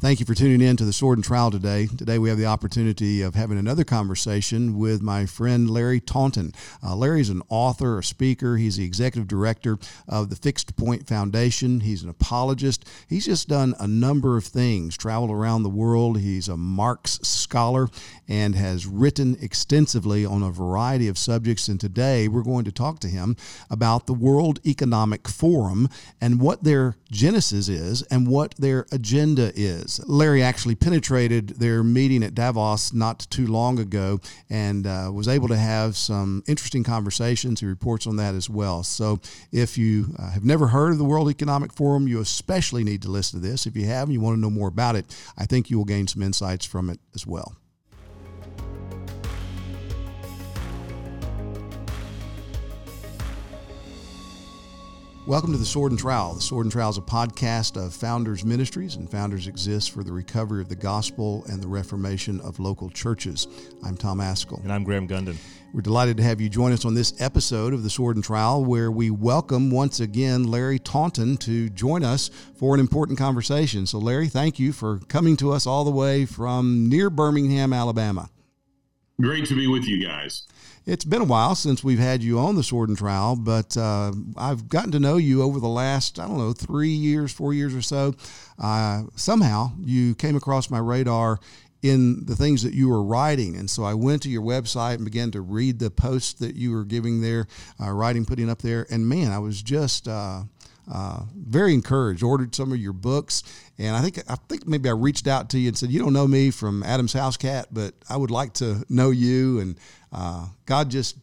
Thank you for tuning in to the Sword and Trowel today. Today we have the opportunity of having another conversation with my friend Larry Taunton. Uh, Larry's an author, a speaker. He's the executive director of the Fixed Point Foundation. He's an apologist. He's just done a number of things, traveled around the world. He's a Marx scholar and has written extensively on a variety of subjects. And today we're going to talk to him about the World Economic Forum and what their genesis is and what their agenda is. Larry actually penetrated their meeting at Davos not too long ago and uh, was able to have some interesting conversations. He reports on that as well. So if you uh, have never heard of the World Economic Forum, you especially need to listen to this. If you have and you want to know more about it, I think you will gain some insights from it as well. Welcome to the Sword and Trowel. The Sword and Trowel is a podcast of Founders Ministries, and Founders exists for the recovery of the gospel and the reformation of local churches. I'm Tom Ascol. And I'm Graham Gunden. We're delighted to have you join us on this episode of the Sword and Trowel, where we welcome once again Larry Taunton to join us for an important conversation. So, Larry, thank you for coming to us all the way from near Birmingham, Alabama. Great to be with you guys. It's been a while since we've had you on the Sword and Trowel, but uh, I've gotten to know you over the last, I don't know, three years, four years or so. Uh, somehow you came across my radar in the things that you were writing. And so I went to your website and began to read the posts that you were giving there, uh, writing, putting up there. And man, I was just. Uh, uh, very encouraged. Ordered some of your books, and I think I think maybe I reached out to you and said, "You don't know me from Adam's House Cat, but I would like to know you." And uh, God just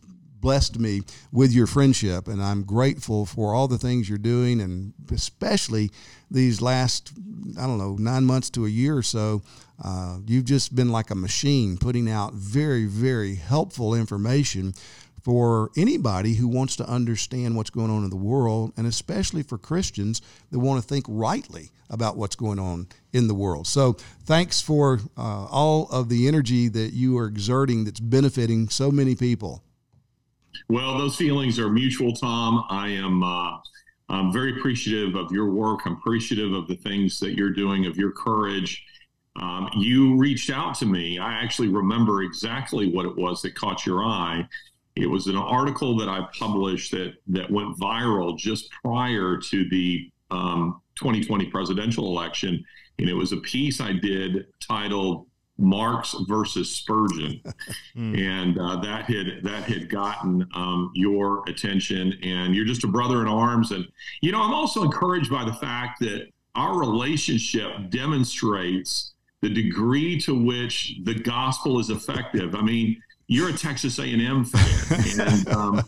blessed me with your friendship, and I'm grateful for all the things you're doing, and especially these last, I don't know, nine months to a year or so. Uh, you've just been like a machine putting out very, very helpful information for anybody who wants to understand what's going on in the world, and especially for Christians that want to think rightly about what's going on in the world. So, thanks for uh, all of the energy that you are exerting that's benefiting so many people. Well, those feelings are mutual, Tom. I am. Uh, I'm very appreciative of your work. I'm appreciative of the things that you're doing, of your courage. Um, you reached out to me. I actually remember exactly what it was that caught your eye. It was an article that I published that that went viral just prior to the um, 2020 presidential election, and it was a piece I did titled "Marx versus Spurgeon," mm. and uh, that had that had gotten um, your attention. And you're just a brother in arms, and you know I'm also encouraged by the fact that our relationship demonstrates the degree to which the gospel is effective. I mean you're a Texas A&M fan, and um,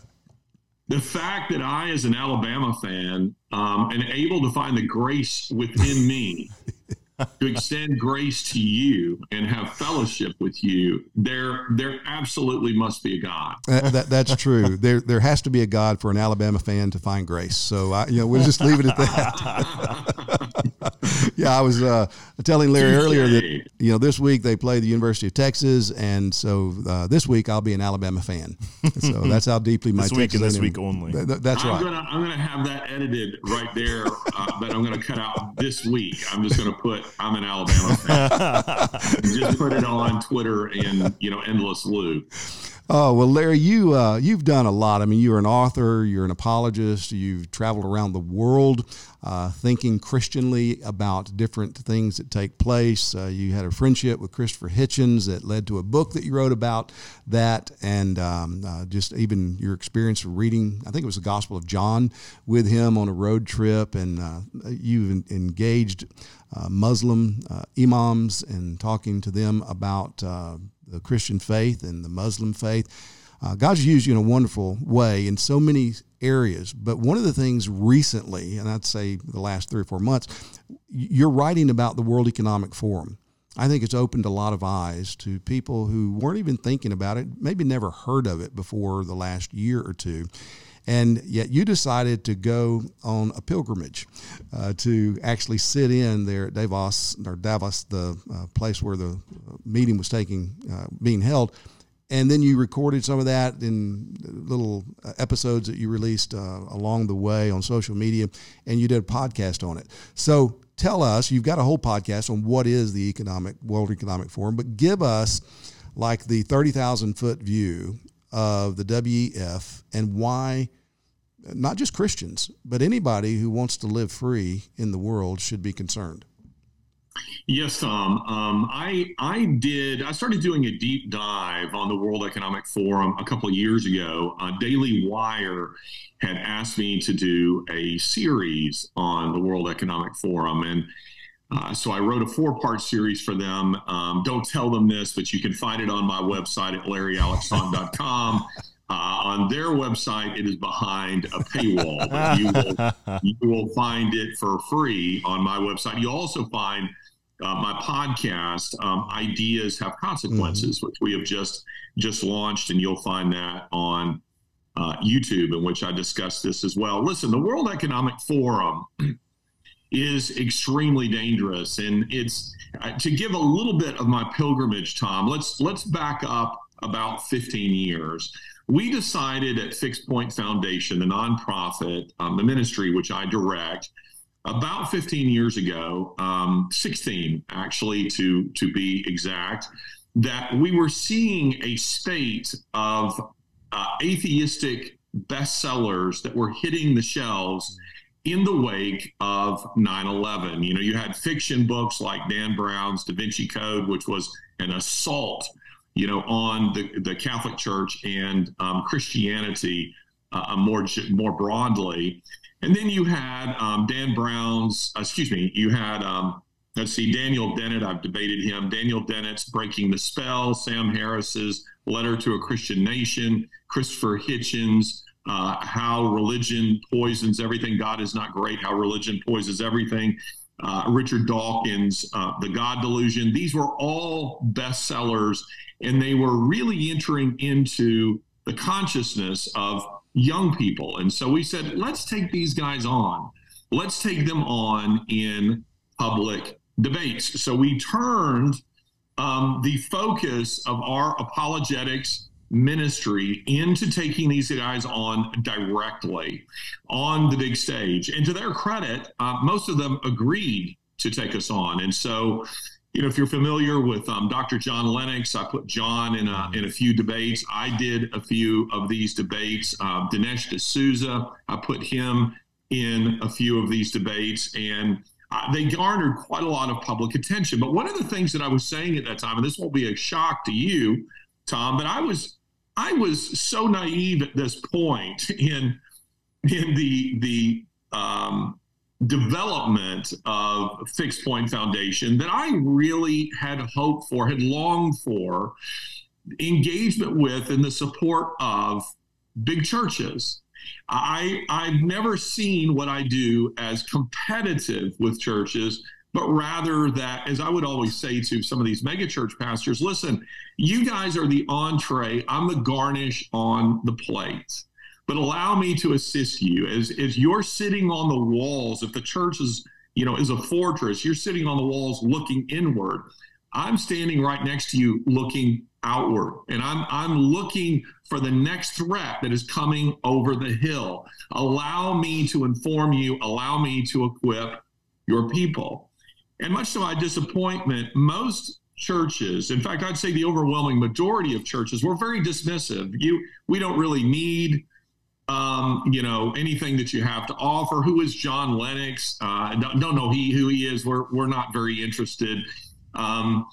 the fact that I, as an Alabama fan, um, am able to find the grace within me to extend grace to you and have fellowship with you, there there absolutely must be a God. That, that, that's true. there there has to be a God for an Alabama fan to find grace. So I, you know we'll just leave it at that. yeah, I was uh, telling Larry earlier that you know this week they play the University of Texas, and so uh, this week I'll be an Alabama fan. So that's how deeply my this week and this week only. Th- that's I'm right. Gonna, I'm going to have that edited right there, uh, but I'm going to cut out this week. I'm just going to put I'm an Alabama fan. just put it on Twitter and you know endless Lou. Oh well, Larry, you uh, you've done a lot. I mean, you're an author, you're an apologist, you've traveled around the world, uh, thinking Christianly about different things that take place. Uh, you had a friendship with Christopher Hitchens that led to a book that you wrote about that, and um, uh, just even your experience of reading. I think it was the Gospel of John with him on a road trip, and uh, you've engaged uh, Muslim imams and talking to them about the Christian faith and the Muslim faith. Uh, God's used you in a wonderful way in so many areas. But one of the things recently, and I'd say the last three or four months, you're writing about the World Economic Forum. I think it's opened a lot of eyes to people who weren't even thinking about it, maybe never heard of it before the last year or two. And yet you decided to go on a pilgrimage uh, to actually sit in there at Davos, or Davos, the uh, place where the uh, meeting was taking, uh, being held. And then you recorded some of that in little uh, episodes that you released uh, along the way on social media, and you did a podcast on it. So tell us. You've got a whole podcast on what is the economic World Economic Forum, but give us like the thirty thousand foot view of the WEF and why not just Christians, but anybody who wants to live free in the world should be concerned. Yes, Tom. Um, I I did. I started doing a deep dive on the World Economic Forum a couple of years ago. Uh, Daily Wire had asked me to do a series on the World Economic Forum, and uh, so I wrote a four-part series for them. Um, don't tell them this, but you can find it on my website at larryalextaunton.com. Uh, on their website, it is behind a paywall. But you will, you will find it for free on my website. You also find uh, my podcast, um, "Ideas Have Consequences," mm-hmm. which we have just just launched, and you'll find that on uh, YouTube, in which I discuss this as well. Listen, the World Economic Forum is extremely dangerous, and it's uh, to give a little bit of my pilgrimage, Tom. Let's let's back up about 15 years. We decided at Fixed Point Foundation, the nonprofit, um, the ministry which I direct, about 15 years ago, um, 16 actually to to be exact, that we were seeing a state of uh, atheistic bestsellers that were hitting the shelves in the wake of 9-11 you know you had fiction books like dan brown's da vinci code which was an assault you know on the, the catholic church and um, christianity uh, more more broadly and then you had um, dan brown's uh, excuse me you had um, let's see daniel dennett i've debated him daniel dennett's breaking the spell sam harris's letter to a christian nation christopher hitchens uh, how religion poisons everything. God is not great. How religion poisons everything. Uh, Richard Dawkins, uh, The God Delusion. These were all bestsellers, and they were really entering into the consciousness of young people. And so we said, let's take these guys on. Let's take them on in public debates. So we turned um, the focus of our apologetics ministry into taking these guys on directly on the big stage. And to their credit, uh, most of them agreed to take us on. And so, you know, if you're familiar with um, Dr. John Lennox, I put John in a, in a few debates. I did a few of these debates. Uh, Dinesh D'Souza, I put him in a few of these debates. And uh, they garnered quite a lot of public attention. But one of the things that I was saying at that time, and this won't be a shock to you, Tom, but I was I was so naive at this point in in the the um, development of Fixed Point Foundation that I really had hoped for, had longed for engagement with, and the support of big churches. I I've never seen what I do as competitive with churches but rather that, as I would always say to some of these megachurch pastors, listen, you guys are the entree, I'm the garnish on the plate. But allow me to assist you as, as you're sitting on the walls. If the church is, you know, is a fortress, you're sitting on the walls looking inward. I'm standing right next to you looking outward and I'm I'm looking for the next threat that is coming over the hill. Allow me to inform you, allow me to equip your people. And much to my disappointment, most churches, in fact, I'd say the overwhelming majority of churches, were very dismissive. You, we don't really need, um, you know, anything that you have to offer. Who is John Lennox? Uh, don't, don't, know he who he is. We're we're not very interested. Um,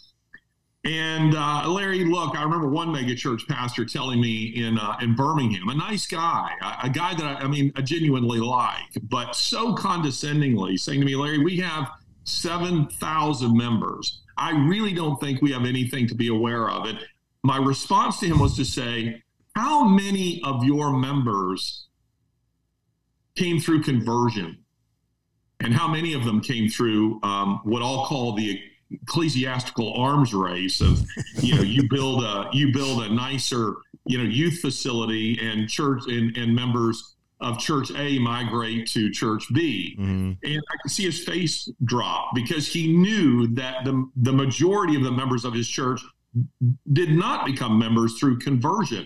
and uh, Larry, look, I remember one megachurch pastor telling me in uh, in Birmingham, a nice guy, a, a guy that I, I mean, I genuinely like, but so condescendingly saying to me, Larry, we have 7,000 members. I really don't think we have anything to be aware of. And my response to him was to say, How many of your members came through conversion? And how many of them came through um, what I'll call the ecclesiastical arms race of you know you build a you build a nicer you know youth facility and church and, and members of church A migrate to church B. Mm-hmm. And I could see his face drop because he knew that the, the majority of the members of his church did not become members through conversion.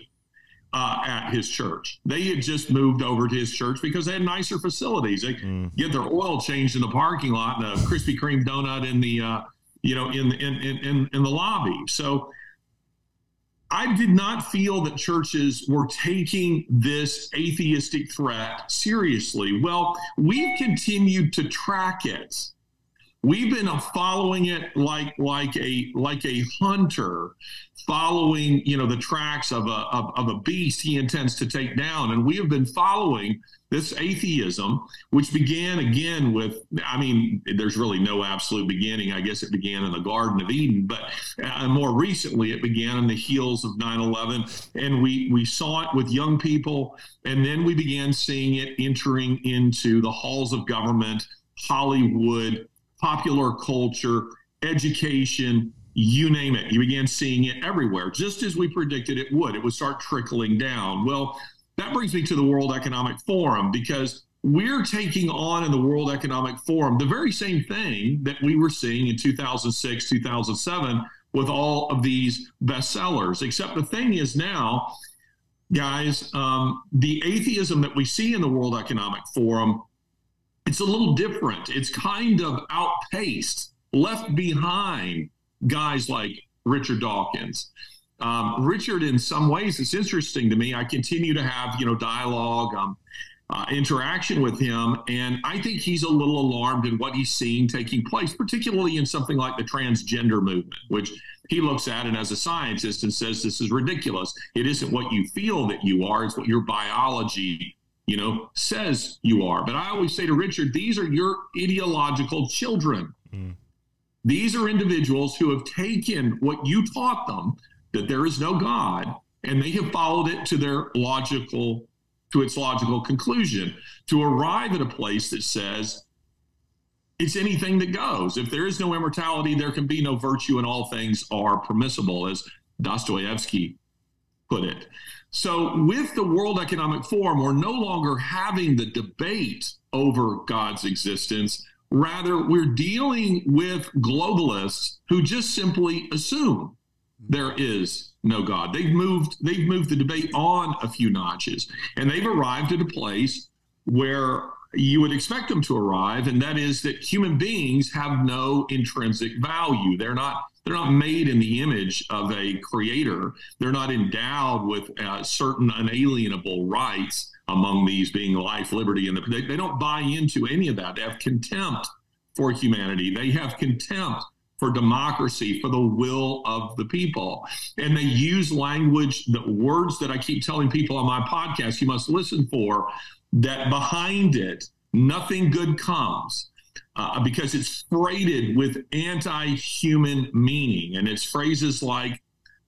uh, at his church. They had just moved over to his church because they had nicer facilities. They mm. get their oil changed in the parking lot and a Krispy Kreme donut in the uh, you know in, in in in the lobby. So I did not feel that churches were taking this atheistic threat seriously. Well, we've continued to track it we've been following it like like a like a hunter following you know the tracks of a of, of, a beast he intends to take down. And we have been following this atheism which began again with i mean there's really no absolute beginning. I guess it began in the garden of eden but uh, more recently it began in the heels of 9-11 and we we saw it with young people and then we began seeing it entering into the halls of government hollywood popular culture, education, you name it. You began seeing it everywhere, just as we predicted it would. It would start trickling down. Well, that brings me to the World Economic Forum because we're taking on in the World Economic Forum the very same thing that we were seeing in 2006, 2007 with all of these bestsellers. Except the thing is now, guys, um, the atheism that we see in the World Economic Forum it's a little different. It's kind of outpaced, left behind guys like Richard Dawkins. Um, Richard, in some ways, it's interesting to me. I continue to have, you know, dialogue, um, uh, interaction with him, and I think he's a little alarmed in what he's seeing taking place, particularly in something like the transgender movement, which he looks at it as a scientist and says this is ridiculous. It isn't what you feel that you are; it's what your biology you know, says you are. But I always say to Richard, these are your ideological children. Mm. These are individuals who have taken what you taught them that there is no God, and they have followed it to their logical to its logical conclusion to arrive at a place that says it's anything that goes. If there is no immortality, there can be no virtue, and all things are permissible, as Dostoevsky put it. So, with the World Economic Forum, we're no longer having the debate over God's existence. Rather, we're dealing with globalists who just simply assume there is no God. They've moved, they've moved the debate on a few notches, and they've arrived at a place where you would expect them to arrive, and that is that human beings have no intrinsic value. They're not they're not made in the image of a creator. They're not endowed with uh, certain unalienable rights, among these being life, liberty, and the, they, they don't buy into any of that. They have contempt for humanity. They have contempt for democracy, for the will of the people. And they use language, the words that I keep telling people on my podcast you must listen for, that behind it, nothing good comes uh, because it's freighted with anti human meaning. And it's phrases like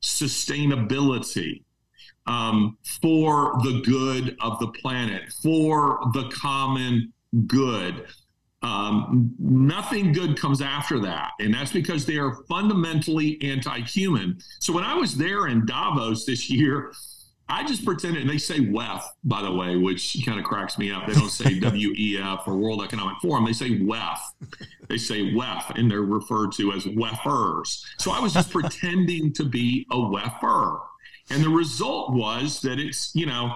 sustainability, um, for the good of the planet, for the common good. Um, nothing good comes after that. And that's because they are fundamentally anti human. So when I was there in Davos this year, I just pretended, and they say WEF, by the way, which kind of cracks me up. They don't say WEF or World Economic Forum. They say WEF. They say WEF, and they're referred to as WEFers. So I was just pretending to be a WEFer. And the result was that it's, you know,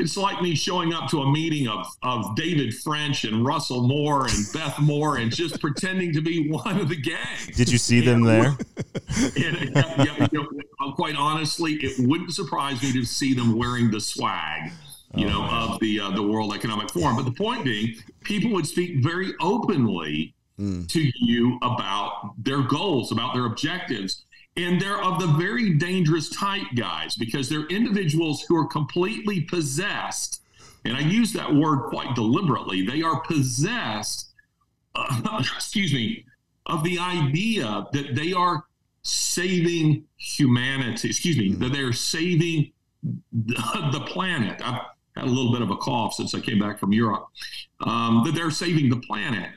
it's like me showing up to a meeting of, of David French and Russell Moore and Beth Moore and just pretending to be one of the gang. Did you see them there? and, yeah, yeah, you know, quite honestly, it wouldn't surprise me to see them wearing the swag, you oh, know, man. of the uh, the World Economic Forum. But the point being, people would speak very openly mm. to you about their goals, about their objectives and they're of the very dangerous type, guys, because they're individuals who are completely possessed. And I use that word quite deliberately. They are possessed, uh, excuse me, of the idea that they are saving humanity, excuse me, that they're saving the, planet. I've had a little bit of a cough since I came back from Europe, um, that they're saving the planet.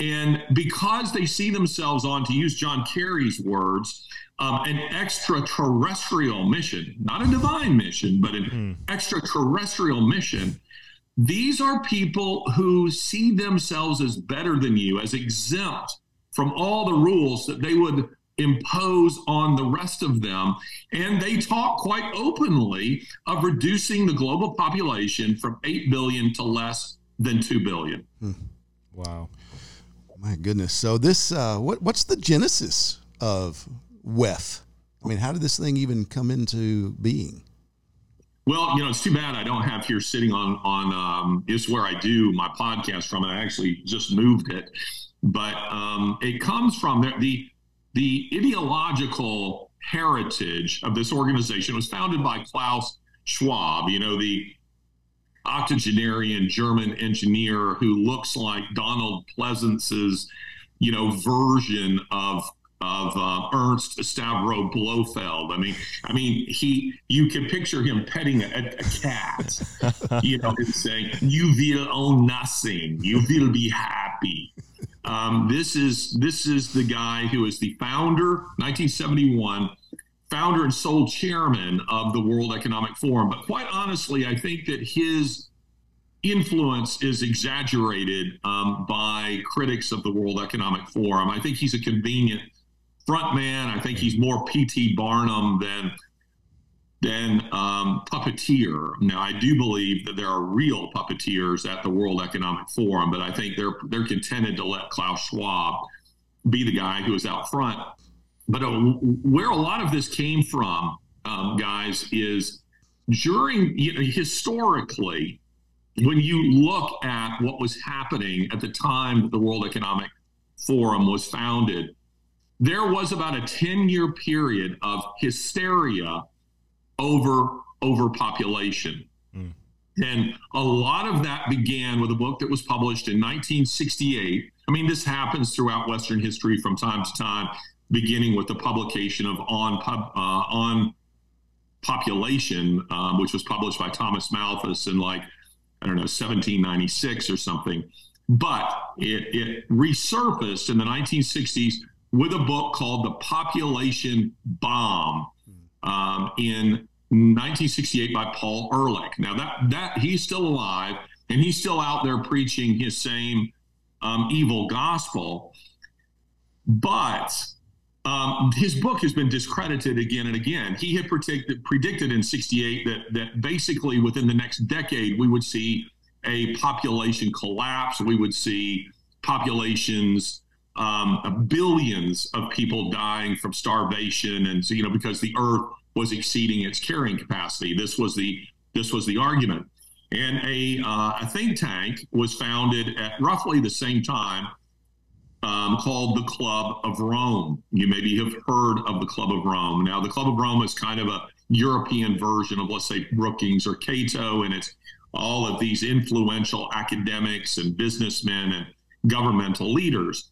And because they see themselves on, to use John Kerry's words, um, an extraterrestrial mission, not a divine mission, but an mm. extraterrestrial mission. These are people who see themselves as better than you, as exempt from all the rules that they would impose on the rest of them. And they talk quite openly of reducing the global population from 8 billion to less than 2 billion. Hmm. Wow. My goodness. So this uh, what what's the genesis of WEF? I mean, how did this thing even come into being? Well, you know, it's too bad I don't have here sitting on on um, is where I do my podcast from, and I actually just moved it. But um, it comes from the, the the ideological heritage of this organization was founded by Klaus Schwab. You know, the octogenarian German engineer who looks like Donald Pleasence's, you know, version of of uh, Ernst Stavro Blofeld. I mean, I mean, he you can picture him petting a, a cat, you know, and saying, "You will own nothing. You will be happy." Um, this is this is the guy who is the founder, 1971, founder and sole chairman of the World Economic Forum. But quite honestly, I think that his influence is exaggerated um, by critics of the World Economic Forum. I think he's a convenient front man. I think he's more P.T. Barnum than than um, puppeteer. Now, I do believe that there are real puppeteers at the World Economic Forum, but I think they're they're contented to let Klaus Schwab be the guy who is out front. But uh, where a lot of this came from, um, guys, is during you know, historically, when you look at what was happening at the time the World Economic Forum was founded, there was about a 10 year period of hysteria over overpopulation. Mm. And a lot of that began with a book that was published in 1968. I mean, this happens throughout Western history from time to time, beginning with the publication of On, uh, on Population, um, which was published by Thomas Malthus in like, I don't know, 1796 or something. But it, it resurfaced in the 1960s with a book called The Population Bomb um, in 1968 by Paul Ehrlich. Now that that he's still alive and he's still out there preaching his same um, evil gospel, but um, his book has been discredited again and again. He had predicted, predicted in 68 that, that basically within the next decade, we would see a population collapse. We would see populations um, billions of people dying from starvation, and so you know because the Earth was exceeding its carrying capacity. This was the this was the argument, and a uh, a think tank was founded at roughly the same time. Um, called the Club of Rome. You maybe have heard of the Club of Rome. Now, the Club of Rome is kind of a European version of, let's say, Brookings or Cato, and it's all of these influential academics and businessmen and governmental leaders.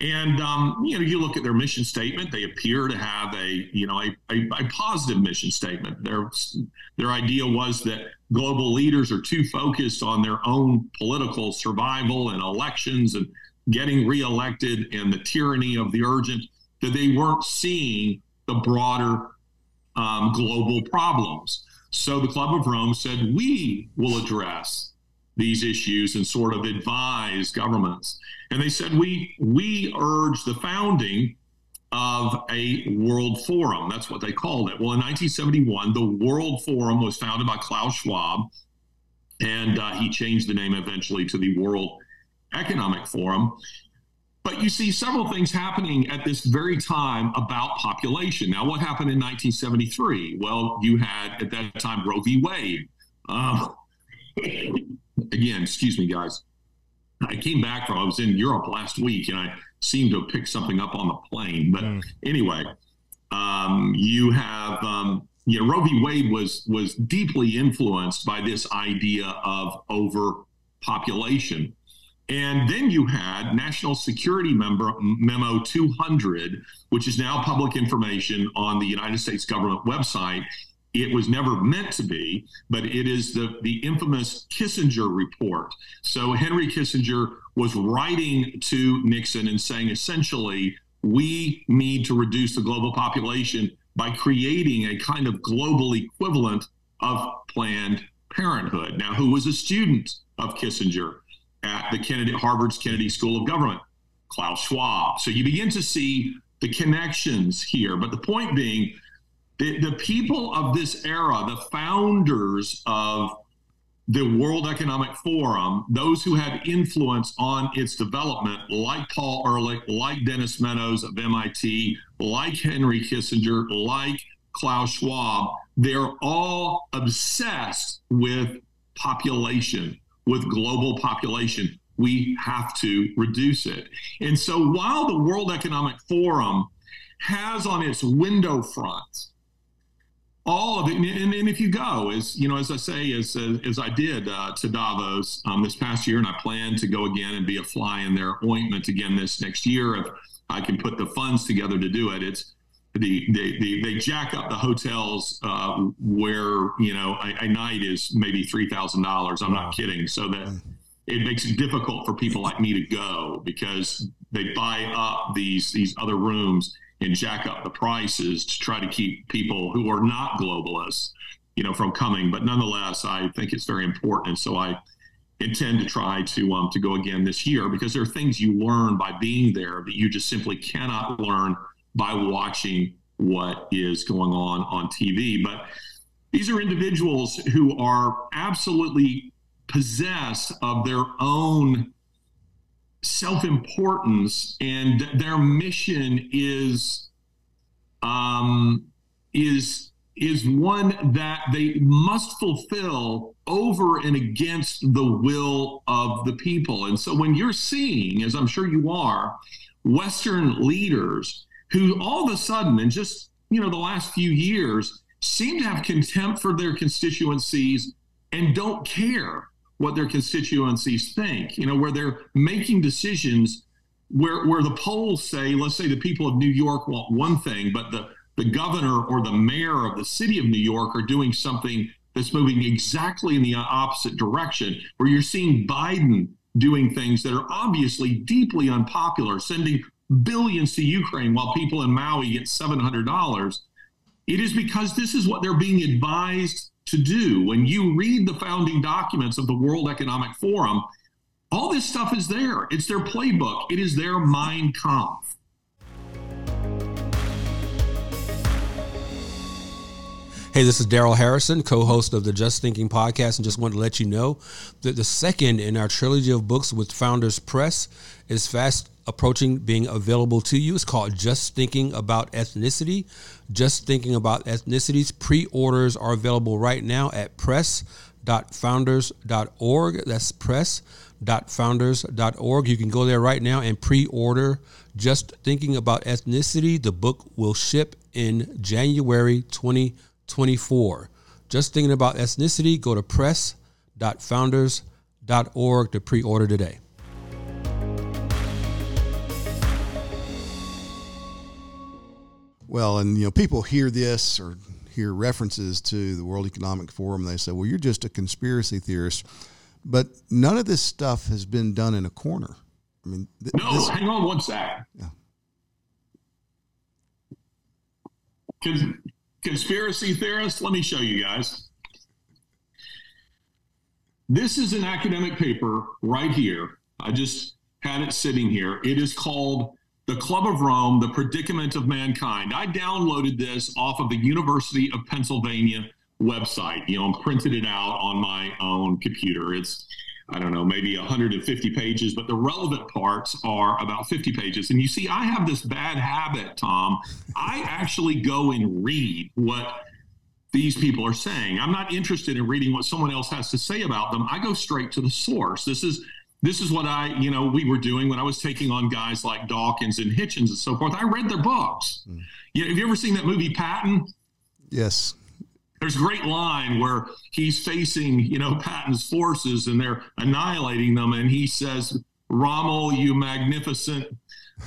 And um, you know, you look at their mission statement; they appear to have a you know a, a, a, positive mission statement. Their their idea was that global leaders are too focused on their own political survival and elections and getting reelected and the tyranny of the urgent that they weren't seeing the broader um, global problems. So the Club of Rome said, "We will address these issues and sort of advise governments." And they said, we, we urge the founding of a world forum. That's what they called it. Well, in 1971, the World Forum was founded by Klaus Schwab, and uh, he changed the name eventually to the World Economic Forum. But you see several things happening at this very time about population. Now, what happened in 1973? Well, you had at that time Roe v. Wade. Um, again, excuse me, guys. I came back from, I was in Europe last week and I seemed to have picked something up on the plane. But mm. anyway, um, you have, um, you know, Roe v. Wade was, was deeply influenced by this idea of overpopulation. And then you had National Security Member, Memo 200, which is now public information on the United States government website. It was never meant to be, but it is the, the infamous Kissinger report. So Henry Kissinger was writing to Nixon and saying essentially, we need to reduce the global population by creating a kind of global equivalent of Planned Parenthood. Now, who was a student of Kissinger at the Kennedy Harvard's Kennedy School of Government? Klaus Schwab. So you begin to see the connections here. But the point being, the, the people of this era, the founders of the World Economic Forum, those who had influence on its development, like Paul Ehrlich, like Dennis Meadows of MIT, like Henry Kissinger, like Klaus Schwab, they're all obsessed with population, with global population. We have to reduce it. And so while the World Economic Forum has on its window front all of it. And, and, if you go, as you know, as I say, as as I did uh, to Davos um, this past year, and I plan to go again and be a fly in their ointment again this next year if I can put the funds together to do it. It's the they, they, they jack up the hotels uh, where you know a, a, night is maybe three thousand dollars. I'm not kidding. So that mm. it makes it difficult for people like me to go because they buy up these these other rooms and jack up the prices to try to keep people who are not globalists, you know, from coming. But nonetheless, I think it's very important, and so I intend to try to um, to go again this year because there are things you learn by being there that you just simply cannot learn by watching what is going on on TV. But these are individuals who are absolutely possessed of their own self-importance and their mission is um, is is one that they must fulfill over and against the will of the people. And so when you're seeing, as I'm sure you are, Western leaders who all of a sudden, in just you know the last few years, seem to have contempt for their constituencies and don't care what their constituencies think, you know, where they're making decisions where where the polls say, let's say the people of New York want one thing, but the the governor or the mayor of the city of New York are doing something that's moving exactly in the opposite direction, where you're seeing Biden doing things that are obviously deeply unpopular, sending billions to Ukraine while people in Maui get $700. It is because this is what they're being advised to do. When you read the founding documents of the World Economic Forum, all this stuff is there. It's their playbook, it is their Mein Kampf. Hey, this is Daryl Harrison, co host of the Just Thinking podcast, and just wanted to let you know that the second in our trilogy of books with Founders Press is fast approaching being available to you. It's called Just Thinking About Ethnicity. Just Thinking About Ethnicities. Pre orders are available right now at press.founders.org. That's press.founders.org. You can go there right now and pre order Just Thinking About Ethnicity. The book will ship in January 2024. Just thinking about ethnicity, go to press.founders.org to pre order today. Well, and you know, people hear this or hear references to the World Economic Forum. They say, well, you're just a conspiracy theorist. But none of this stuff has been done in a corner. I mean, th- no, this, hang on one sec. Yeah. conspiracy theorists, let me show you guys. This is an academic paper right here. I just had it sitting here. It is called The Club of Rome, The Predicament of Mankind. I downloaded this off of the University of Pennsylvania website, you know, and printed it out on my own computer. It's I don't know, maybe 150 pages, but the relevant parts are about 50 pages. And you see, I have this bad habit, Tom. I actually go and read what these people are saying. I'm not interested in reading what someone else has to say about them. I go straight to the source. This is this is what I, you know, we were doing when I was taking on guys like Dawkins and Hitchens and so forth. I read their books. Mm. You know, have you ever seen that movie Patton? Yes. There's a great line where he's facing, you know, Patton's forces and they're annihilating them. And he says, Rommel, you magnificent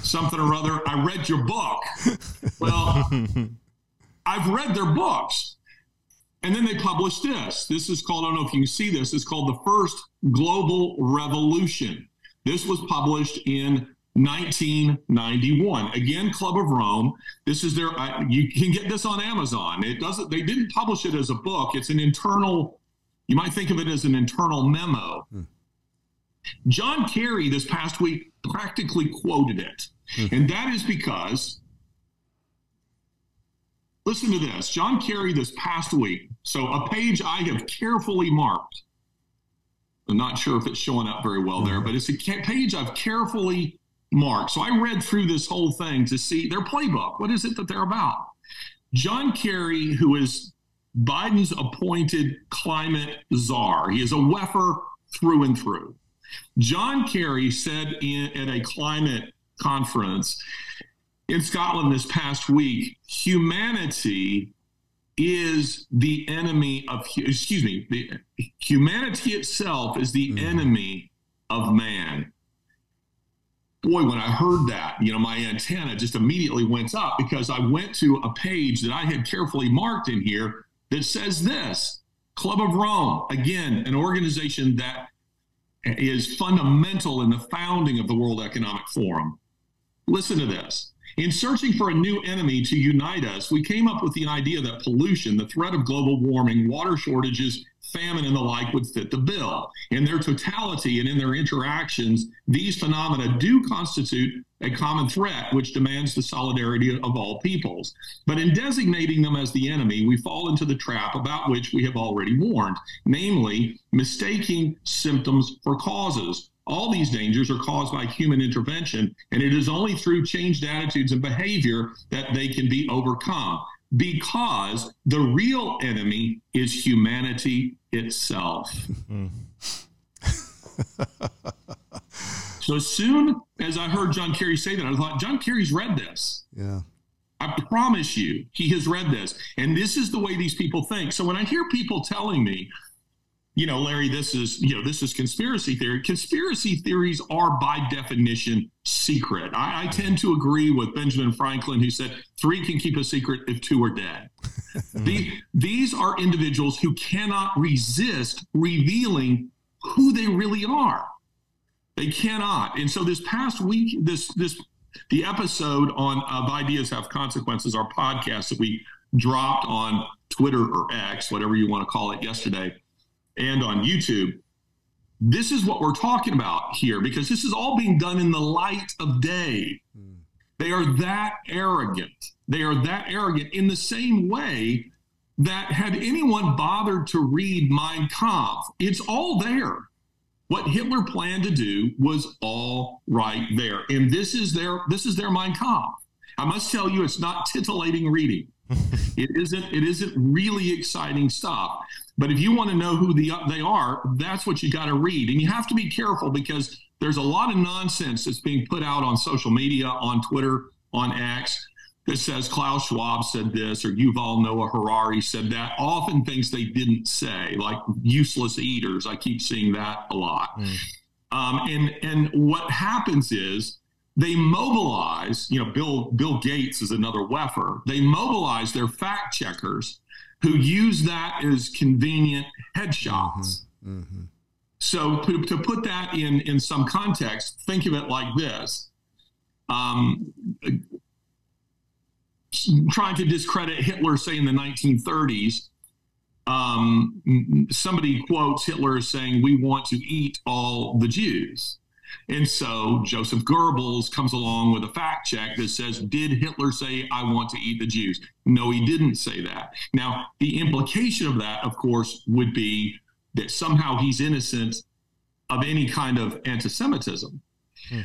something or other. I read your book. Well, I've read their books. And then they published this. This is called, I don't know if you can see this, it's called The First Global Revolution. This was published in 1991. Again, Club of Rome. This is their. Uh, you can get this on Amazon. It doesn't. They didn't publish it as a book. It's an internal. You might think of it as an internal memo. Hmm. John Kerry this past week practically quoted it, hmm. and that is because Listen to this. John Kerry this past week. So a page I have carefully marked. I'm not sure if it's showing up very well there, but it's a page I've carefully marked. So I read through this whole thing to see their playbook. What is it that they're about? John Kerry, who is Biden's appointed climate czar, he is a weffer through and through. John Kerry said in, at a climate conference in Scotland this past week humanity is the enemy of excuse me the humanity itself is the mm-hmm. enemy of man. Boy when i heard that you know my antenna just immediately went up because i went to a page that i had carefully marked in here that says this club of rome again an organization that is fundamental in the founding of the world economic forum. Listen to this in searching for a new enemy to unite us, we came up with the idea that pollution, the threat of global warming, water shortages, famine, and the like would fit the bill. In their totality and in their interactions, these phenomena do constitute a common threat which demands the solidarity of all peoples. But in designating them as the enemy, we fall into the trap about which we have already warned, namely mistaking symptoms for causes. All these dangers are caused by human intervention, and it is only through changed attitudes and behavior that they can be overcome because the real enemy is humanity itself. so as soon as I heard John Kerry say that, I thought, John Kerry's read this. Yeah. I promise you, he has read this. And this is the way these people think. So when I hear people telling me, you know, Larry, this is, you know, this is conspiracy theory. Conspiracy theories are by definition secret. I, I, tend to agree with Benjamin Franklin, who said three can keep a secret if two are dead. the, these are individuals who cannot resist revealing who they really are. They cannot. And so this past week, this, this, the episode on of Ideas Have Consequences, our podcast that we dropped on Twitter or X, whatever you want to call it yesterday and on YouTube. This is what we're talking about here because this is all being done in the light of day. They are that arrogant. They are that arrogant in the same way that had anyone bothered to read Mein Kampf, it's all there. What Hitler planned to do was all right there. And this is their this is their Mein Kampf. I must tell you, it's not titillating reading. it isn't it isn't really exciting stuff. But if you want to know who the, they are, that's what you got to read. And you have to be careful because there's a lot of nonsense that's being put out on social media, on Twitter, on X that says Klaus Schwab said this or Yuval Noah Harari said that. Often things they didn't say, like useless eaters. I keep seeing that a lot. Mm. Um, and and what happens is they mobilize. You know, Bill Bill Gates is another weffer. They mobilize their fact checkers who use that as convenient headshots. Mm-hmm. Mm-hmm. So to, to, put that in in some context, think of it like this: um, trying to discredit Hitler, say in the 1930s. Um, somebody quotes Hitler as saying, "We want to eat all the Jews." And so Joseph Goebbels comes along with a fact check that says, Did Hitler say, I want to eat the Jews? No, he didn't say that. Now, the implication of that, of course, would be that somehow he's innocent of any kind of anti Semitism. Hmm.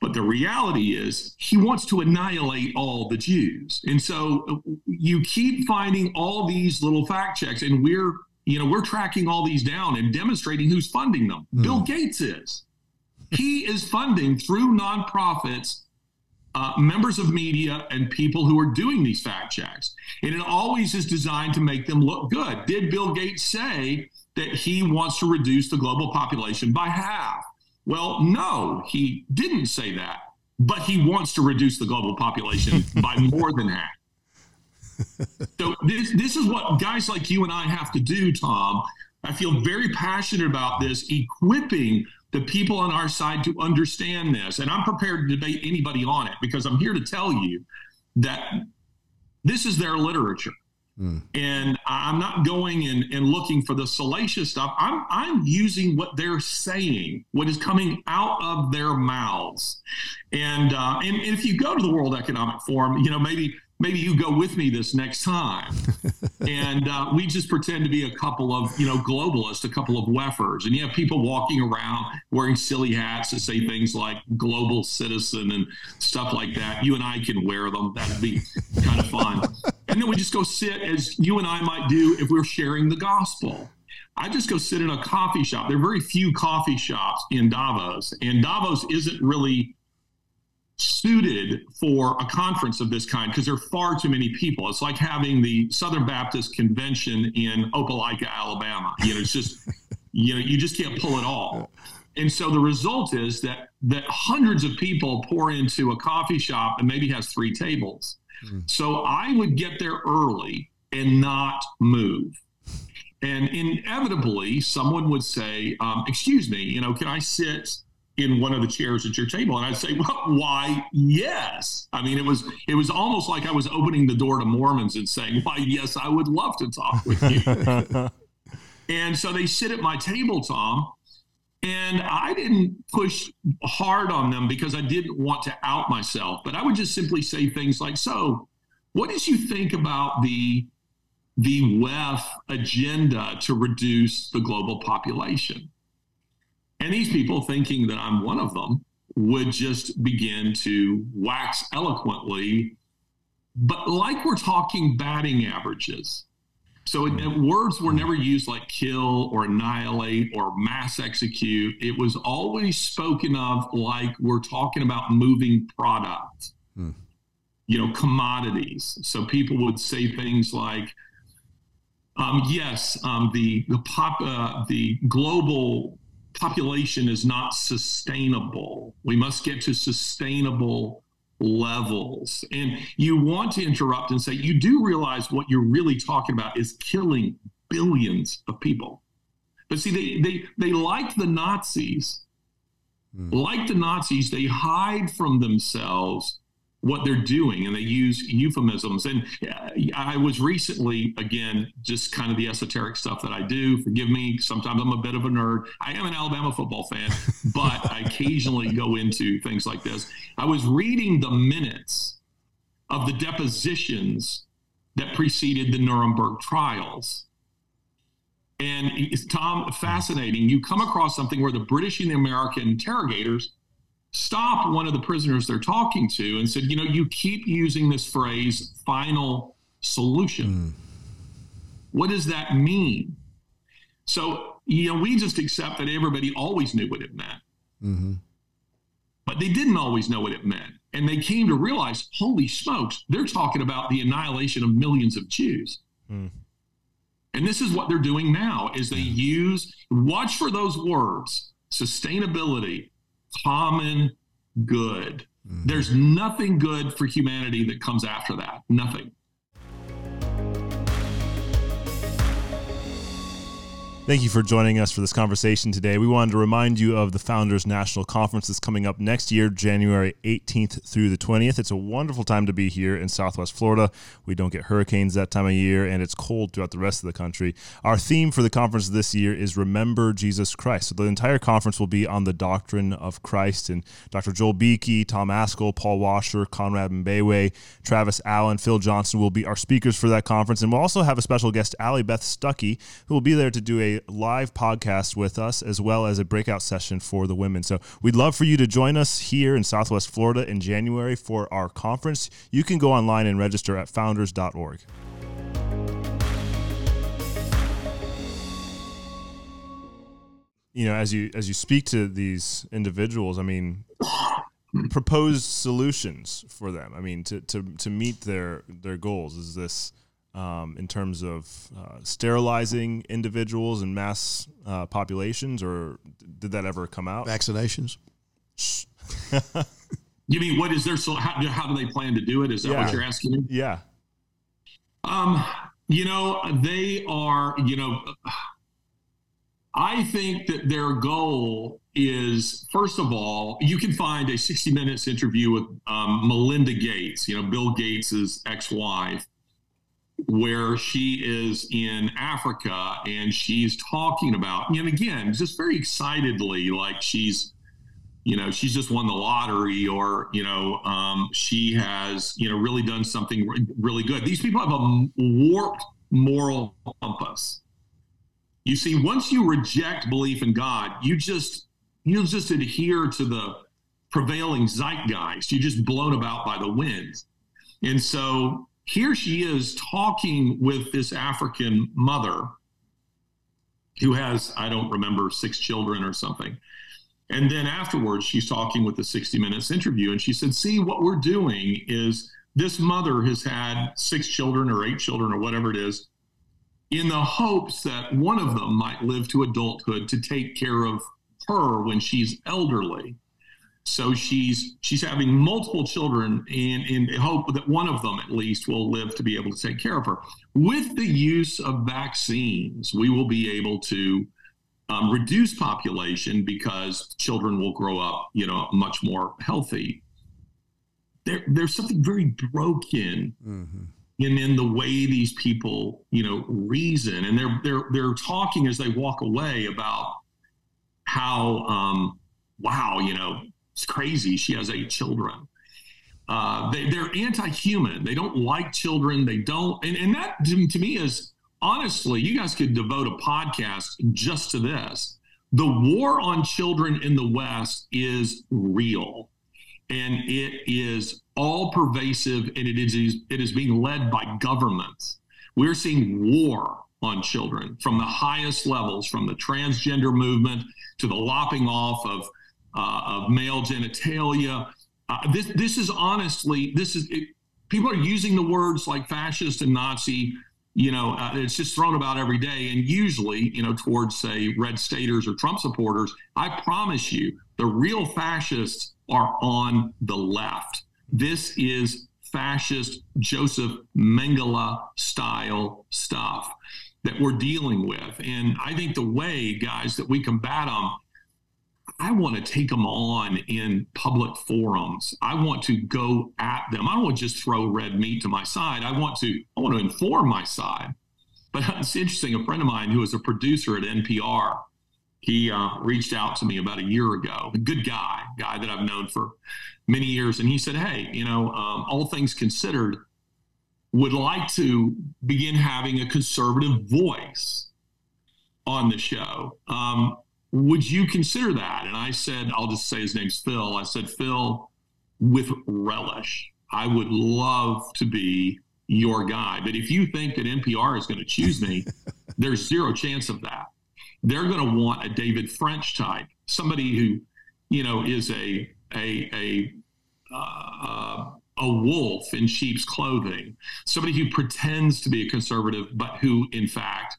But the reality is, he wants to annihilate all the Jews. And so you keep finding all these little fact checks, and we're you know, we're tracking all these down and demonstrating who's funding them. Mm. Bill Gates is he is funding through nonprofits uh, members of media and people who are doing these fact checks. And it always is designed to make them look good. Did Bill Gates say that he wants to reduce the global population by half? Well, no, he didn't say that, but he wants to reduce the global population by more than half. So this this is what guys like you and I have to do, Tom. I feel very passionate about this, equipping the people on our side to understand this. And I'm prepared to debate anybody on it because I'm here to tell you that this is their literature. Mm. And I'm not going and, and looking for the salacious stuff. I'm I'm using what they're saying, what is coming out of their mouths. And uh, and, and if you go to the World Economic Forum, you know maybe maybe you go with me this next time. and uh, we just pretend to be a couple of, you know, globalists, a couple of weffers. And you have people walking around wearing silly hats that say things like global citizen and stuff like that. You and I can wear them. That'd be kind of fun. and then we just go sit as you and I might do if we're sharing the gospel. I just go sit in a coffee shop. There are very few coffee shops in Davos, and Davos isn't really suited for a conference of this kind because there are far too many people. It's like having the Southern Baptist Convention in Opelika, Alabama. You know, it's just you know you just can't pull it all. And so the result is that that hundreds of people pour into a coffee shop and maybe has three tables. Mm. So I would get there early and not move. And inevitably, someone would say, um, "Excuse me, you know, can I sit in one of the chairs at your table. And i'd say well why yes. I mean it was it was almost like i was opening the door to mormons and saying why yes i would love to talk with you. And so they sit at my table tom and i didn't push hard on them because i didn't want to out myself. But i would just simply say things like so what did you think about the the WEF agenda to reduce the global population and these people, thinking that I'm one of them, would just begin to wax eloquently, but like we're talking batting averages. So it, it, words were never used like kill or annihilate or mass execute. It was always spoken of like we're talking about moving product, hmm. you know, commodities. So people would say things like, um, "Yes, um, the the pop uh, the global population is not sustainable. We must get to sustainable levels. And you want to interrupt and say, you do realize what you're really talking about is killing billions of people. But see, they they they like the Nazis, mm. like the Nazis, they hide from themselves what they're doing and they use euphemisms. And uh, I was recently, again, just kind of the esoteric stuff that I do. Forgive me. Sometimes I'm a bit of a nerd. I am an Alabama football fan, but I occasionally go into things like this. I was reading the minutes of the depositions that preceded the Nuremberg trials. And it's Tom, fascinating. You come across something where the British and the American interrogators stopped one of the prisoners they're talking to and said, you know, you keep using this phrase final solution. Mm. What does that mean? So, you know, we just accept that everybody always knew what it meant. Mm-hmm. But they didn't always know what it meant. And they came to realize, holy smokes, they're talking about the annihilation of millions of Jews. Mm. And this is what they're doing now is they use watch for those words, sustainability, common good. Mm-hmm. There's nothing good for humanity that comes after that. Nothing. Thank you for joining us for this conversation today. We wanted to remind you of the Founders National Conference that's coming up next year, January 18th through the 20th. It's a wonderful time to be here in Southwest Florida. We don't get hurricanes that time of year, and it's cold throughout the rest of the country. Our theme for the conference this year is Remember Jesus Christ. So the entire conference will be on the doctrine of Christ, and Dr. Joel Beeke, Tom Ascol, Paul Washer, Conrad Mbewe, Travis Allen, Phil Johnson will be our speakers for that conference, and we'll also have a special guest, Allie Beth Stuckey, who will be there to do a live podcast with us as well as a breakout session for the women. So we'd love for you to join us here in Southwest Florida in January for our conference. You can go online and register at founders.org. You know, as you as you speak to these individuals, I mean, proposed solutions for them. I mean, to, to, to meet their their goals. Is this um, in terms of uh, sterilizing individuals and mass uh, populations, or did that ever come out? Vaccinations. you mean what is there? So how, how, do they plan to do it? Is that yeah. what you're asking me? Yeah. Um, you know, they are. You know, I think that their goal is first of all, you can find a 60 minutes interview with um, Melinda Gates. You know, Bill Gates's ex-wife where she is in Africa and she's talking about, and again, just very excitedly, like she's, you know, she's just won the lottery or, you know, um, she has, you know, really done something really good. These people have a warped moral compass. You see, once you reject belief in God, you just, you'll just adhere to the prevailing zeitgeist. You're just blown about by the winds. And so here she is talking with this African mother who has, I don't remember, six children or something. And then afterwards, she's talking with the 60 Minutes interview, and she said, See, what we're doing is this mother has had six children or eight children or whatever it is, in the hopes that one of them might live to adulthood to take care of her when she's elderly. So she's she's having multiple children in in hope that one of them at least will live to be able to take care of her. With the use of vaccines, we will be able to um, reduce population because children will grow up, you know, much more healthy. There, there's something very broken mm-hmm. in in the way these people, you know, reason, and they're they're they're talking as they walk away about how, um, wow, you know, it's crazy. She has eight children. Uh, they, they're anti-human. They don't like children. They don't, and, and that to, to me is honestly, you guys could devote a podcast just to this. The war on children in the West is real, and it is all pervasive, and it is it is being led by governments. We're seeing war on children from the highest levels, from the transgender movement to the lopping off of of male genitalia. Uh, this this is honestly this is it, people are using the words like fascist and Nazi. You know, uh, it's just thrown about every day, and usually, you know, towards say red staters or Trump supporters. I promise you, the real fascists are on the left. This is fascist Joseph Mengele style stuff that we're dealing with. And I think the way, guys, that we combat them I want to take them on in public forums. I want to go at them. I don't want to just throw red meat to my side. I want to I want to inform my side. But it's interesting. A friend of mine who is a producer at NPR, he uh, reached out to me about a year ago. A good guy, guy that I've known for many years, and he said, "Hey, you know, um, all things considered, would like to begin having a conservative voice on the show." Um, would you consider that? And I said, I'll just say his name's Phil. I said, Phil, with relish, I would love to be your guy. But if you think that NPR is going to choose me, there's zero chance of that. They're going to want a David French type, somebody who, you know, is a a a uh, a wolf in sheep's clothing, somebody who pretends to be a conservative, but who in fact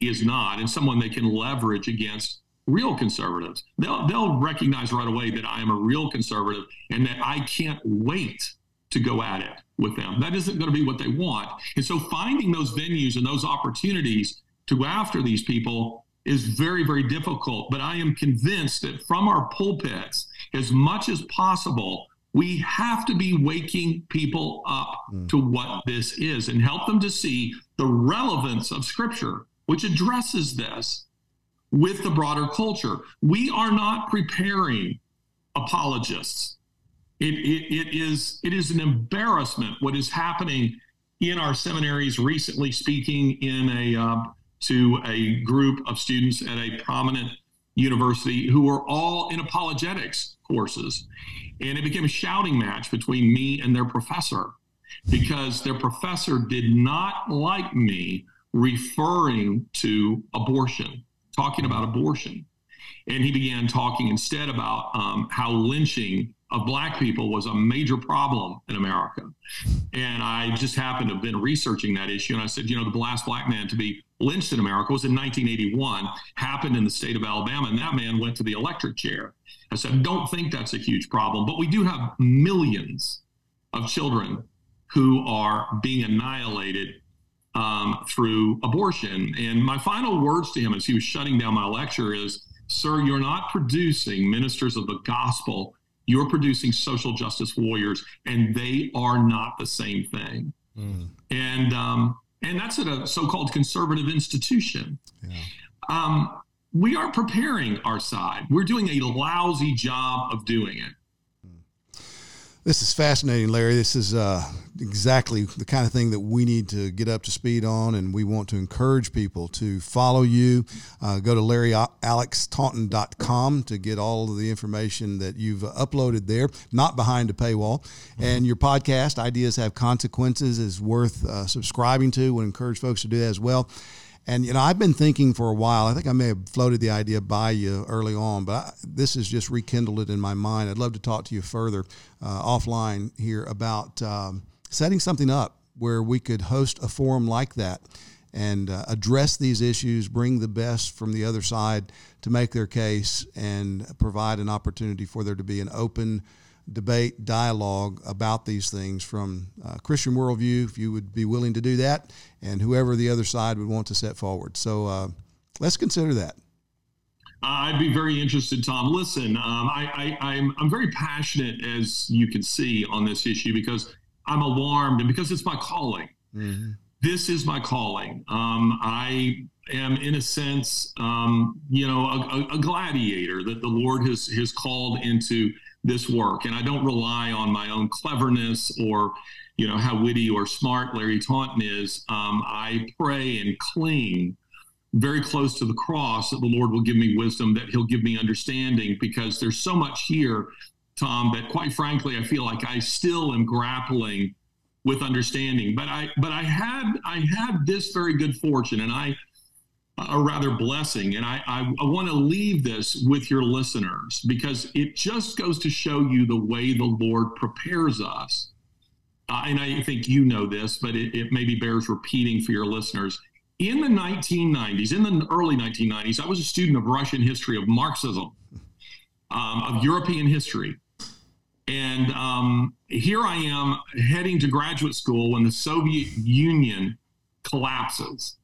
is not, and someone they can leverage against real conservatives. They'll they'll recognize right away that I am a real conservative and that I can't wait to go at it with them. That isn't going to be what they want. And so finding those venues and those opportunities to go after these people is very, very difficult. But I am convinced that from our pulpits, as much as possible, we have to be waking people up mm. to what this is and help them to see the relevance of Scripture, which addresses this with the broader culture. We are not preparing apologists. It, it, it is it is an embarrassment what is happening in our seminaries. Recently, speaking in a uh, to a group of students at a prominent university who were all in apologetics courses, and it became a shouting match between me and their professor because their professor did not like me referring to abortion talking about abortion. And he began talking instead about um, how lynching of black people was a major problem in America. And I just happened to have been researching that issue. And I said, you know, the last black man to be lynched in America was in 1981, happened in the state of Alabama, and that man went to the electric chair. I said, don't think that's a huge problem, but we do have millions of children who are being annihilated um, through abortion. And my final words to him as he was shutting down my lecture is, Sir, you're not producing ministers of the gospel. You're producing social justice warriors, and they are not the same thing. Mm. And um, and that's at a so-called conservative institution. Yeah. Um, we are preparing our side. We're doing a lousy job of doing it. This is fascinating, Larry. This is uh, exactly the kind of thing that we need to get up to speed on, and we want to encourage people to follow you. Uh, go to larryalextaunton.com to get all of the information that you've uploaded there, not behind a paywall. Mm-hmm. And your podcast, Ideas Have Consequences, is worth uh, subscribing to. Would encourage folks to do that as well. And you know, I've been thinking for a while. I think I may have floated the idea by you early on, but I, this has just rekindled it in my mind. I'd love to talk to you further uh, offline here about um, setting something up where we could host a forum like that and uh, address these issues, bring the best from the other side to make their case, and provide an opportunity for there to be an open debate, dialogue about these things from a Christian worldview, if you would be willing to do that, and whoever the other side would want to set forward. So uh, let's consider that. I'd be very interested, Tom. Listen, um, I, I, I'm I'm very passionate, as you can see, on this issue because I'm alarmed and because it's my calling. Mm-hmm. This is my calling. Um, I am, in a sense, um, you know, a, a, gladiator that the Lord has has called into this work. And I don't rely on my own cleverness or, you know, how witty or smart Larry Taunton is. Um, I pray and cling very close to the cross that the Lord will give me wisdom, that He'll give me understanding, because there's so much here, Tom, that quite frankly, I feel like I still am grappling with understanding. But I, but I had, I had this very good fortune, and I a rather blessing. And I, I, I want to leave this with your listeners because it just goes to show you the way the Lord prepares us. Uh, and I think you know this, but it, it maybe bears repeating for your listeners. In the 1990s, in the early 1990s, I was a student of Russian history, of Marxism, um, of European history. And um, here I am heading to graduate school when the Soviet Union collapses.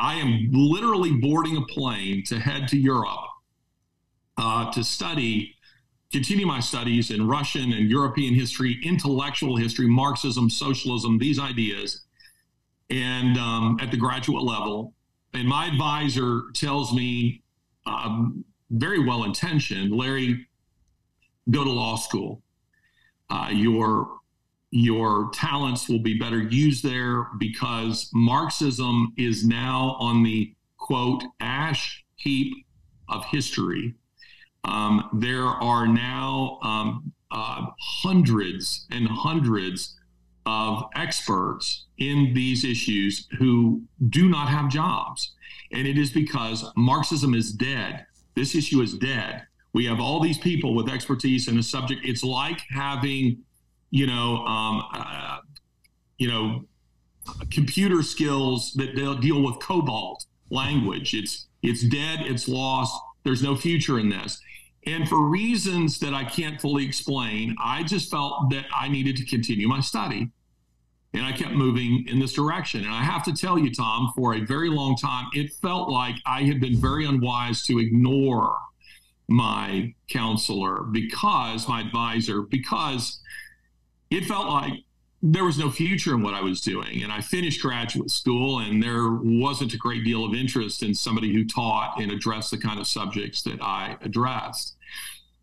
I am literally boarding a plane to head to Europe uh, to study, continue my studies in Russian and European history, intellectual history, Marxism, socialism, these ideas, and um, at the graduate level. And my advisor tells me, um, very well intentioned, Larry, go to law school. Uh, your your talents will be better used there because Marxism is now on the quote ash heap of history. Um, there are now um, uh, hundreds and hundreds of experts in these issues who do not have jobs. And it is because Marxism is dead. This issue is dead. We have all these people with expertise in a subject. It's like having you know, um, uh, you know, computer skills that they'll deal with COBOL language. It's it's dead. It's lost. There's no future in this. And for reasons that I can't fully explain, I just felt that I needed to continue my study. And I kept moving in this direction. And I have to tell you, Tom, for a very long time, it felt like I had been very unwise to ignore my counselor because my advisor, because it felt like there was no future in what I was doing. And I finished graduate school, and there wasn't a great deal of interest in somebody who taught and addressed the kind of subjects that I addressed.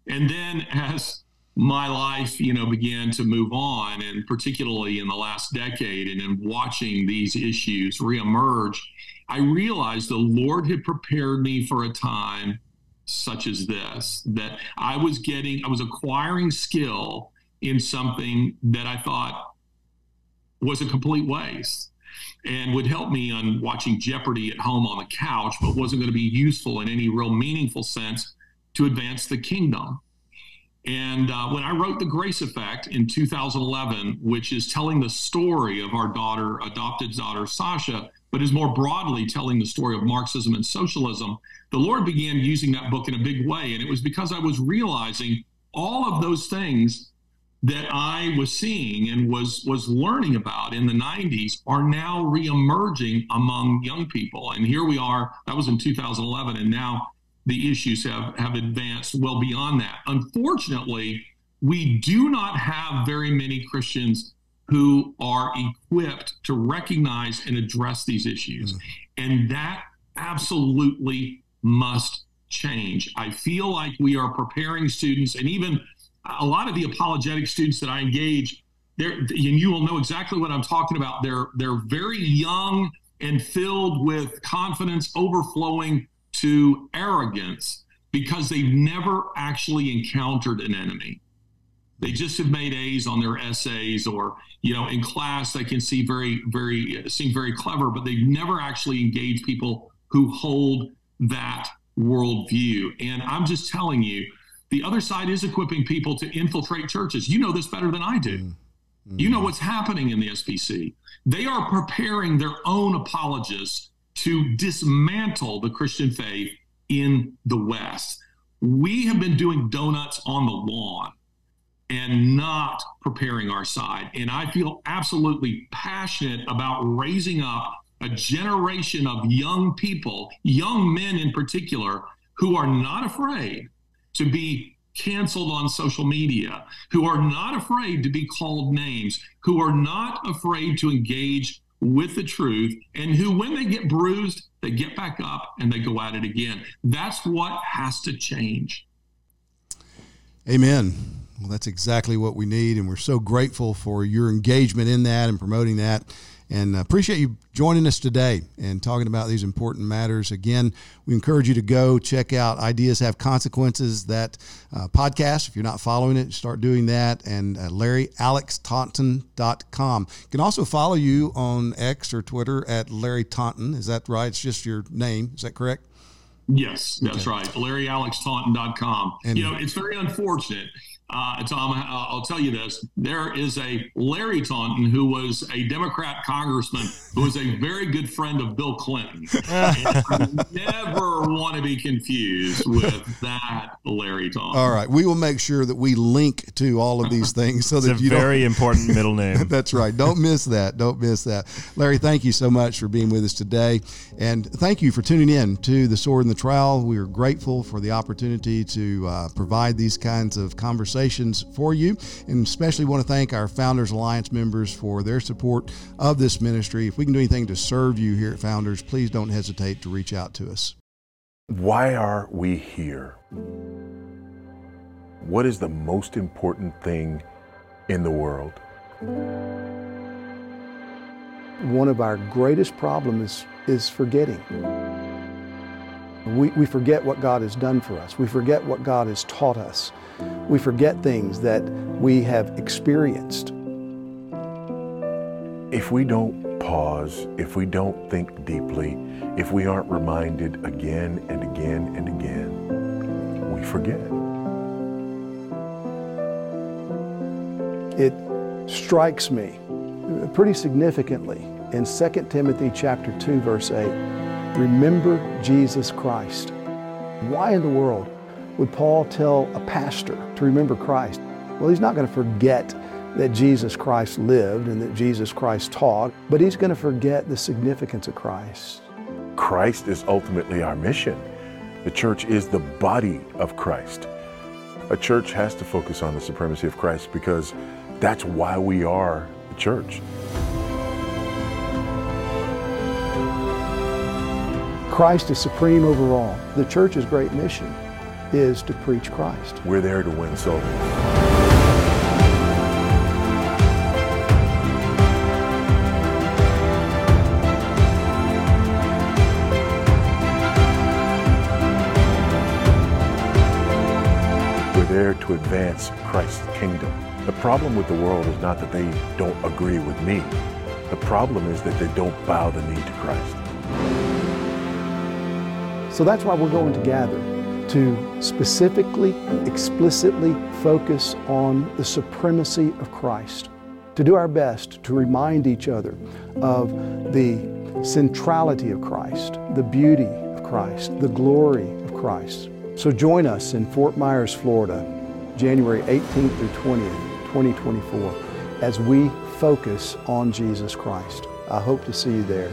And then as my life, you know, began to move on, and particularly in the last decade, and in watching these issues reemerge, I realized the Lord had prepared me for a time such as this, that I was getting, I was acquiring skill in something that I thought was a complete waste and would help me on watching Jeopardy at home on the couch, but wasn't going to be useful in any real meaningful sense to advance the kingdom. And uh, when I wrote The Grace Effect in 2011, which is telling the story of our daughter, adopted daughter, Sasha, but is more broadly telling the story of Marxism and socialism, the Lord began using that book in a big way. And it was because I was realizing all of those things that I was seeing and was was learning about in the 90s are now reemerging among young people. And here we are, that was in 2011, and now the issues have, have advanced well beyond that. Unfortunately, we do not have very many Christians who are equipped to recognize and address these issues. Mm. And that absolutely must change. I feel like we are preparing students, and even a lot of the apologetic students that I engage, they're, and you will know exactly what I'm talking about. They're they're very young and filled with confidence, overflowing to arrogance because they've never actually encountered an enemy. They just have made A's on their essays, or you know, in class they can see very, very seem very clever, but they've never actually engaged people who hold that worldview. And I'm just telling you, the other side is equipping people to infiltrate churches. You know this better than I do. Mm-hmm. You know what's happening in the SBC. They are preparing their own apologists to dismantle the Christian faith in the West. We have been doing donuts on the lawn and not preparing our side. And I feel absolutely passionate about raising up a generation of young people, young men in particular, who are not afraid to be canceled on social media, who are not afraid to be called names, who are not afraid to engage with the truth, and who, when they get bruised, they get back up and they go at it again. That's what has to change. Amen. Well, that's exactly what we need, and we're so grateful for your engagement in that and promoting that and appreciate you joining us today and talking about these important matters. Again, we encourage you to go check out Ideas Have Consequences, that uh, podcast. If you're not following it, start doing that. And uh, LarryAlexTaunton.com. You can also follow you on X or Twitter at Larry Taunton. Is that right? It's just your name. Is that correct? Yes, that's okay. right. LarryAlexTaunton.com. And, you know, it's very unfortunate uh, Tom, I'll tell you this. There is a Larry Taunton who was a Democrat congressman who was a very good friend of Bill Clinton. never want to be confused with that Larry Taunton. All right. We will make sure that we link to all of these things so it's that you very important middle name. that's right. Don't miss that. Don't miss that. Larry, thank you so much for being with us today. And thank you for tuning in to The Sword and the Trowel. We are grateful for the opportunity to uh, provide these kinds of conversations conversations for you. And especially want to thank our Founders Alliance members for their support of this ministry. If we can do anything to serve you here at Founders, please don't hesitate to reach out to us. Why are we here? What is the most important thing in the world? One of our greatest problems is, is forgetting. We, we forget what God has done for us. We forget what God has taught us. We forget things that we have experienced. If we don't pause, if we don't think deeply, if we aren't reminded again and again and again, we forget. It strikes me pretty significantly in 2 Timothy chapter 2 verse 8. Remember Jesus Christ. Why in the world would Paul tell a pastor to remember Christ? Well, he's not going to forget that Jesus Christ lived and that Jesus Christ taught, but he's going to forget the significance of Christ. Christ is ultimately our mission. The church is the body of Christ. A church has to focus on the supremacy of Christ because that's why we are the church. Christ is supreme over all. The church's great mission is to preach Christ. We're there to win souls. We're there to advance Christ's kingdom. The problem with the world is not that they don't agree with me. The problem is that they don't bow the knee to Christ. So that's why we're going to gather to specifically, explicitly focus on the supremacy of Christ, to do our best to remind each other of the centrality of Christ, the beauty of Christ, the glory of Christ. So join us in Fort Myers, Florida, January 18th through 20th, 2024, as we focus on Jesus Christ. I hope to see you there.